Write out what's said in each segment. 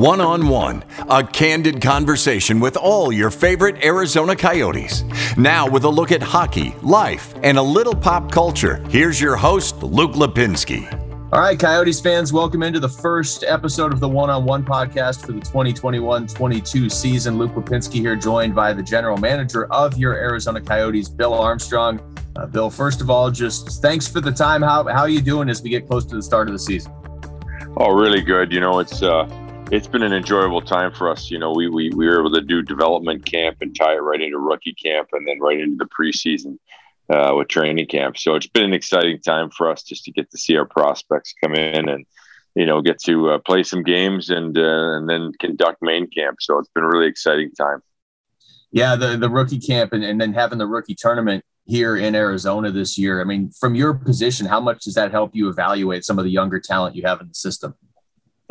One on One, a candid conversation with all your favorite Arizona Coyotes. Now, with a look at hockey, life, and a little pop culture, here's your host, Luke Lapinski. All right, Coyotes fans, welcome into the first episode of the One on One podcast for the 2021 22 season. Luke Lapinski here, joined by the general manager of your Arizona Coyotes, Bill Armstrong. Uh, Bill, first of all, just thanks for the time. How, how are you doing as we get close to the start of the season? Oh, really good. You know, it's uh, it's been an enjoyable time for us. You know, we, we, we were able to do development camp and tie it right into rookie camp and then right into the preseason uh, with training camp. So it's been an exciting time for us just to get to see our prospects come in and, you know, get to uh, play some games and, uh, and then conduct main camp. So it's been a really exciting time. Yeah, the, the rookie camp and, and then having the rookie tournament here in Arizona this year. I mean, from your position, how much does that help you evaluate some of the younger talent you have in the system?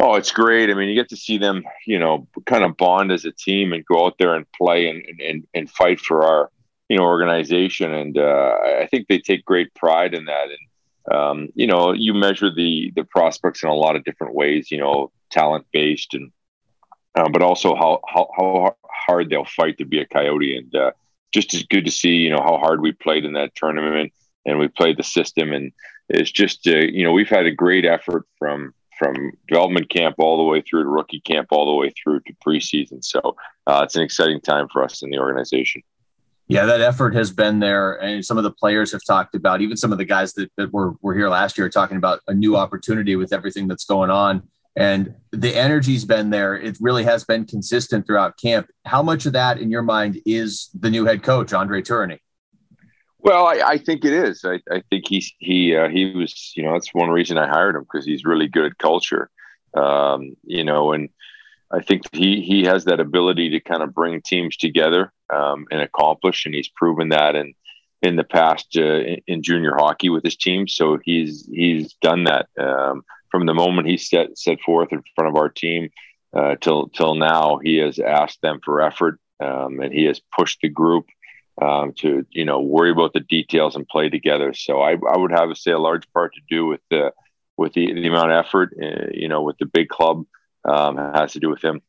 Oh, it's great. I mean, you get to see them, you know, kind of bond as a team and go out there and play and and, and fight for our, you know, organization. And uh, I think they take great pride in that. And um, you know, you measure the the prospects in a lot of different ways. You know, talent based and, uh, but also how, how how hard they'll fight to be a coyote. And uh, just as good to see, you know, how hard we played in that tournament and we played the system. And it's just, uh, you know, we've had a great effort from from development camp all the way through to rookie camp, all the way through to preseason. So uh, it's an exciting time for us in the organization. Yeah, that effort has been there. And some of the players have talked about, even some of the guys that, that were, were here last year, talking about a new opportunity with everything that's going on. And the energy's been there. It really has been consistent throughout camp. How much of that, in your mind, is the new head coach, Andre Tourigny? Well, I, I, think it is. I, I think he's he uh, he was you know that's one reason I hired him because he's really good at culture, um, you know, and I think he he has that ability to kind of bring teams together um, and accomplish, and he's proven that in in the past uh, in, junior hockey with his team. So he's he's done that um, from the moment he set set forth in front of our team uh, till till now. He has asked them for effort, um, and he has pushed the group um, to you know worry about the details and play together. So I, I would have to say a large part to do with the with the, the amount of effort uh, you know with the big club um, has to do with him.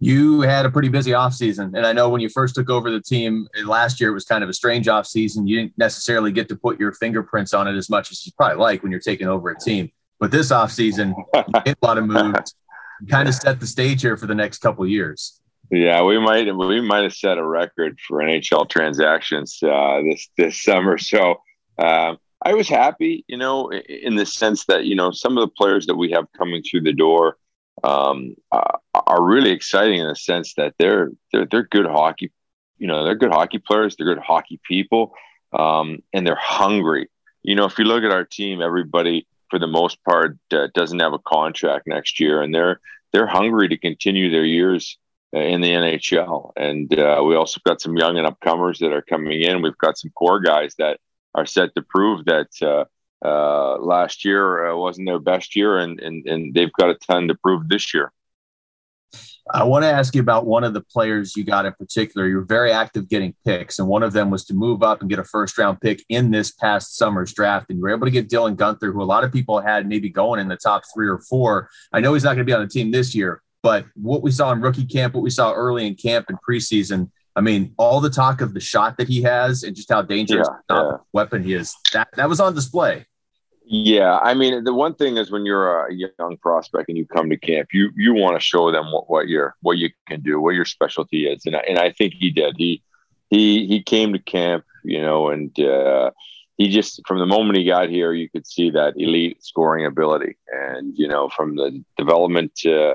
You had a pretty busy offseason. And I know when you first took over the team uh, last year, it was kind of a strange offseason. You didn't necessarily get to put your fingerprints on it as much as you probably like when you're taking over a team. But this offseason, you made a lot of moves, kind of set the stage here for the next couple years. Yeah, we might we might have set a record for NHL transactions uh, this this summer. So uh, I was happy, you know, in the sense that you know some of the players that we have coming through the door um, uh, are really exciting in the sense that they're they're they're good hockey, you know, they're good hockey players, they're good hockey people, um, and they're hungry. You know, if you look at our team, everybody for the most part uh, doesn't have a contract next year, and they're they're hungry to continue their years in the NHL. And uh, we also got some young and upcomers that are coming in. We've got some core guys that are set to prove that uh, uh, last year uh, wasn't their best year, and, and and they've got a ton to prove this year. I want to ask you about one of the players you got in particular. You're very active getting picks, and one of them was to move up and get a first round pick in this past summer's draft. And you were able to get Dylan Guenther, who a lot of people had maybe going in the top three or four. I know he's not going to be on the team this year, but what we saw in rookie camp, what we saw early in camp and preseason, I mean, all the talk of the shot that he has and just how dangerous yeah, yeah. weapon he is, that, that was on display. Yeah, I mean, the one thing is when you're a young prospect and you come to camp, you you want to show them what, what you what you can do, what your specialty is, and I, and I think he did. He he he came to camp, you know, and uh, he just from the moment he got here, you could see that elite scoring ability, and you know, from the development. Uh,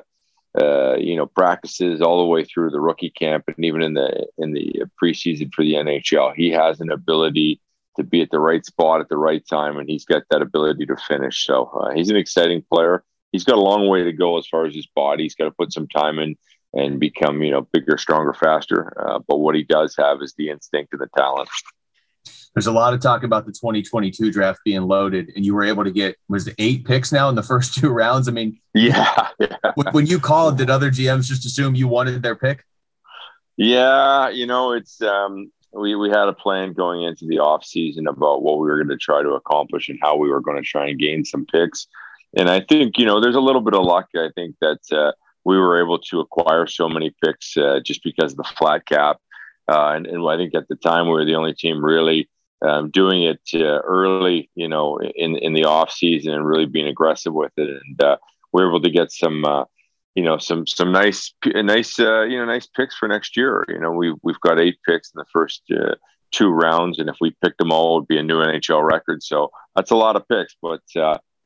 uh, you know, practices all the way through the rookie camp and even in the in the preseason for the NHL. He has an ability to be at the right spot at the right time, and he's got that ability to finish. So uh, he's an exciting player. He's got a long way to go as far as his body. He's got to put some time in and become, you know, bigger, stronger, faster. Uh, but what he does have is the instinct and the talent there's a lot of talk about the 2022 draft being loaded, and you were able to get was it eight picks now in the first two rounds. I mean, yeah, yeah. When you called, did other GMs just assume you wanted their pick? Yeah, you know, it's um, we we had a plan going into the off season about what we were going to try to accomplish and how we were going to try and gain some picks. And I think you know, there's a little bit of luck. I think that uh, we were able to acquire so many picks uh, just because of the flat cap. Uh, and, and, I think at the time we were the only team really um, doing it uh, early, you know, in in the off season and really being aggressive with it. And uh, we were able to get some, uh, you know, some some nice nice uh, you know nice picks for next year. You know, we we've got eight picks in the first two rounds, and if we picked them all, it would be a new NHL record. So that's a lot of picks. But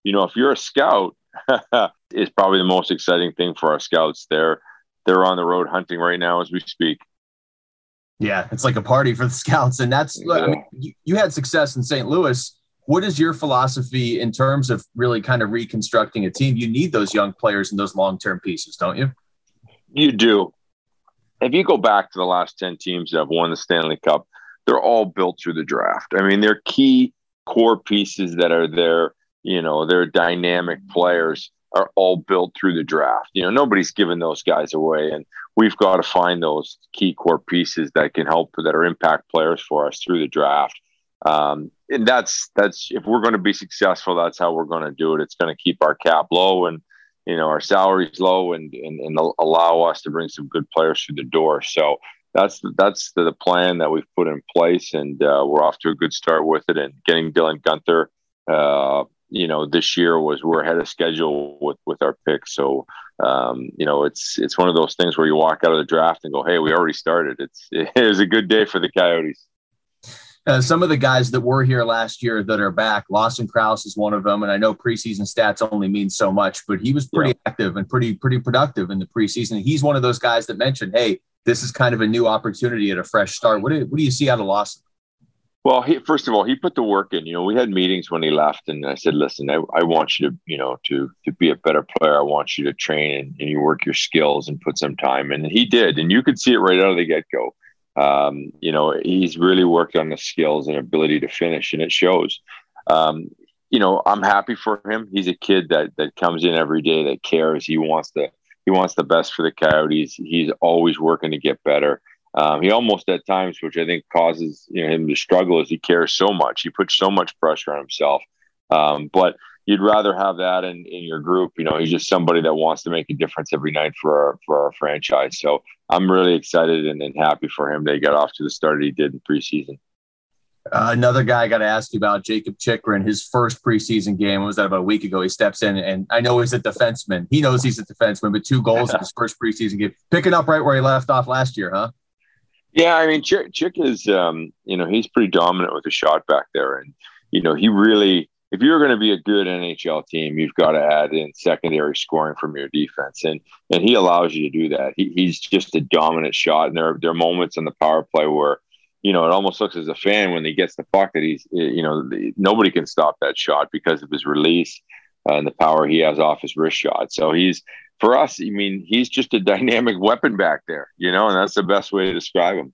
you know, if you're a scout is probably the most exciting thing for our scouts. They're they're on the road hunting right now as we speak. Yeah, it's like a party for the scouts, and that's yeah. I mean, you, you had success in St. Louis. What is your philosophy in terms of really kind of reconstructing a team? You need those young players and those long term pieces, don't you? You do. If you go back to the last 10 teams that have won the Stanley Cup, they're all built through the draft. I mean, they're key core pieces that are there you know, they're dynamic players are all built through the draft. You know, nobody's giving those guys away, and we've got to find those key core pieces that can help that are impact players for us through the draft. Um, and that's that's if we're going to be successful, that's how we're going to do it. It's going to keep our cap low and you know our salaries low, and, and and allow us to bring some good players through the door. So that's that's the, plan that we've put in place, and uh, we're off to a good start with it. And getting Dylan Guenther uh, you know, this year was we're ahead of schedule with with our picks. So, um, you know, it's it's one of those things where you walk out of the draft and go, "Hey, we already started." It's it was a good day for the Coyotes. Uh, some of the guys that were here last year that are back, Lawson Crouse is one of them, and I know preseason stats only mean so much, but he was pretty yeah. active and pretty pretty productive in the preseason. He's one of those guys that mentioned, "Hey, this is kind of a new opportunity at a fresh start." What do what do you see out of Lawson? Well, he, first of all, he put the work in. You know, we had meetings when he left, and I said, "Listen, I, I want you to, you know, to to be a better player. I want you to train and, and you work your skills and put some time." And he did, and you could see it right out of the get go. Um, you know, he's really worked on the skills and ability to finish, and it shows. Um, you know, I'm happy for him. He's a kid that that comes in every day that cares. He wants the he wants the best for the Coyotes. He's always working to get better. Um, he almost at times, which I think causes you know, him to struggle, is he cares so much. He puts so much pressure on himself. Um, but you'd rather have that in, in your group. You know, he's just somebody that wants to make a difference every night for our for our franchise. So I'm really excited and, and happy for him that he got off to the start he did in preseason. Uh, another guy I got to ask you about, Jakob Chychrun, his first preseason game was that about a week ago. He steps in, and I know he's a defenseman. He knows he's a defenseman, but two goals in his first preseason game, picking up right where he left off last year, huh? Yeah, I mean, Chick, Chick is, um, you know, he's pretty dominant with the shot back there, and you know, he really, if you're going to be a good NHL team, you've got to add in secondary scoring from your defense, and and he allows you to do that. He, he's just a dominant shot, and there are, there are moments in the power play where, you know, it almost looks as a fan when he gets the puck that he's, you know, nobody can stop that shot because of his release and the power he has off his wrist shot. So he's for us, I mean, he's just a dynamic weapon back there, you know, and that's the best way to describe him.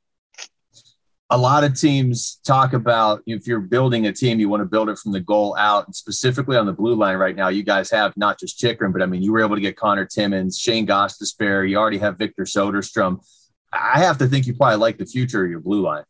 A lot of teams talk about if you're building a team, you want to build it from the goal out. And specifically on the blue line right now, you guys have not just Chychrun, but I mean, you were able to get Connor Timmins, Shane Gostisbehere. You already have Victor Soderstrom. I have to think you probably like the future of your blue line.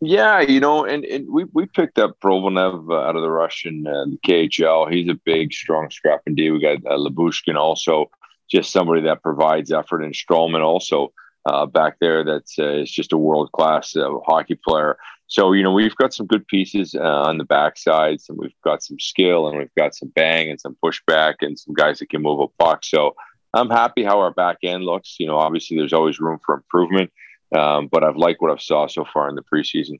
Yeah, you know, and, and we, we picked up Provolnev uh, out of the Russian uh, KHL. He's a big, strong, scrapping D. We got uh, Lyubushkin also just somebody that provides effort. And Stralman also uh, back there that's uh, is just a world class uh, hockey player. So you know we've got some good pieces uh, on the backside, and we've got some skill, and we've got some bang and some pushback, and some guys that can move a puck. So I'm happy how our back end looks. You know, obviously there's always room for improvement, um, but I've liked what I've saw so far in the preseason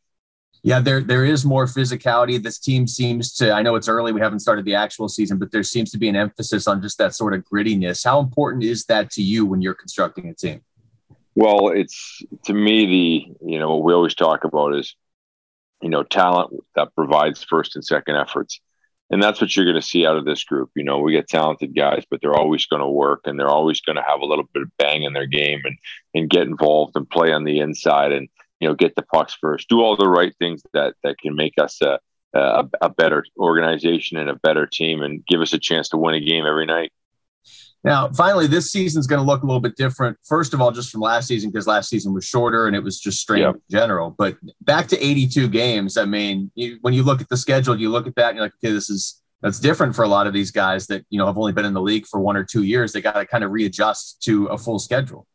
yeah, there there is more physicality. This team seems to. I know it's early; we haven't started the actual season, but there seems to be an emphasis on just that sort of grittiness. How important is that to you when you're constructing a team? Well, it's to me the you know what we always talk about is you know talent that provides first and second efforts, and that's what you're going to see out of this group. You know, we get talented guys, but they're always going to work and they're always going to have a little bit of bang in their game and and get involved and play on the inside and you know, get the pucks first, do all the right things that that can make us a, a, a better organization and a better team, and give us a chance to win a game every night. Now, finally, this season's going to look a little bit different. First of all, just from last season, because last season was shorter and it was just strange yep. in general. But back to 82 games. I mean, you, when you look at the schedule, you look at that and you're like, okay, this is That's different for a lot of these guys that you know have only been in the league for one or two years. They got to kind of readjust to a full schedule.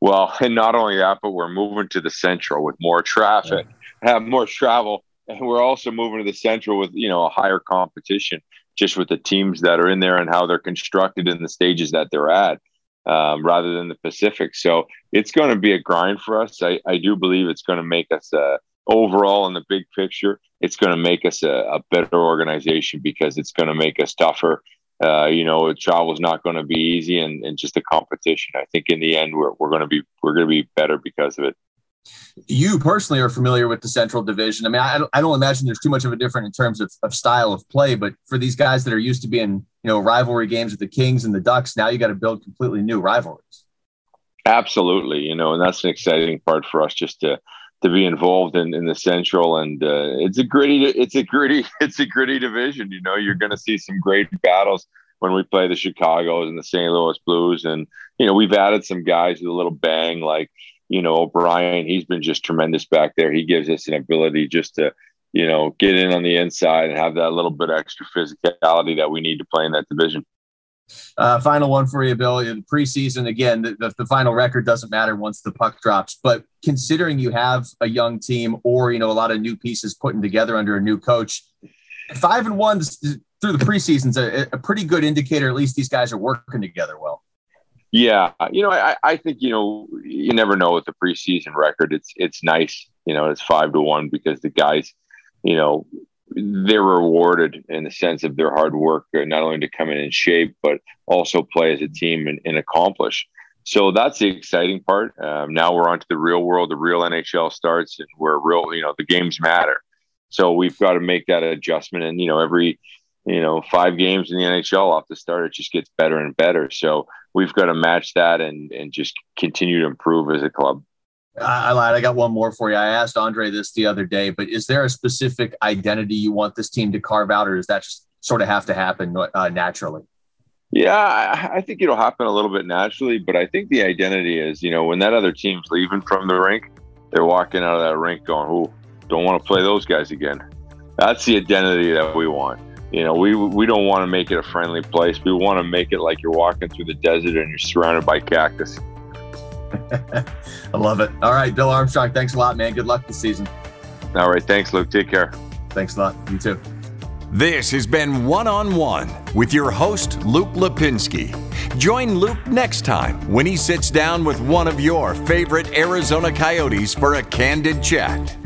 Well, and not only that, but we're moving to the central with more traffic, yeah. have more travel, and we're also moving to the central with you know a higher competition, just with the teams that are in there and how they're constructed in the stages that they're at, um, rather than the Pacific. So it's going to be a grind for us. I, I do believe it's going to make us uh, overall in the big picture. It's going to make us a, a better organization because it's going to make us tougher. Uh, you know, travel is not going to be easy, and, and just the competition. I think in the end, we're, we're going to be we're going to be better because of it you personally are familiar with the Central Division. I mean, I don't, I don't imagine there's too much of a difference in terms of, of style of play, but for these guys that are used to being, you know, rivalry games with the Kings and the Ducks, now you got to build completely new rivalries. Absolutely, you know, and that's an exciting part for us just to to be involved in, in the Central, and uh, it's a gritty, it's a gritty, it's a gritty division. You know, you're going to see some great battles when we play the Chicago's and the St. Louis Blues, and you know, we've added some guys with a little bang like you know, O'Brien, he's been just tremendous back there. He gives us an ability just to, you know, get in on the inside and have that little bit extra physicality that we need to play in that division. Uh, final one for you, Bill. In the preseason, again, the, the, the, final record doesn't matter once the puck drops. But considering you have a young team or you know a lot of new pieces putting together under a new coach, five and one through the preseason is a, a pretty good indicator. At least these guys are working together well. Yeah, you know, I, I think you know you never know with the preseason record. It's it's nice, you know, it's five to one because the guys, you know, they're rewarded in the sense of their hard work, uh, not only to come in in shape but also play as a team and, and accomplish. So that's the exciting part. Um, now we're on to the real world. The real NHL starts, and we're real. You know, the games matter. So we've got to make that adjustment. And you know, every you know five games in the NHL off the start, it just gets better and better. So we've got to match that and and just continue to improve as a club. I lied. I got one more for you. I asked Andre this the other day, but is there a specific identity you want this team to carve out, or does that just sort of have to happen uh, naturally? Yeah, I, I think it'll happen a little bit naturally, but I think the identity is, you know, when that other team's leaving from the rink, they're walking out of that rink going, "Who don't want to play those guys again." That's the identity that we want you know, we we don't want to make it a friendly place. We want to make it like you're walking through the desert and you're surrounded by cactus. I love it. All right, Bill Armstrong, thanks a lot, man. Good luck this season. All right, thanks, Luke. Take care. Thanks a lot. You too. This has been One on One with your host, Luke Lapinski. Join Luke next time when he sits down with one of your favorite Arizona Coyotes for a candid chat.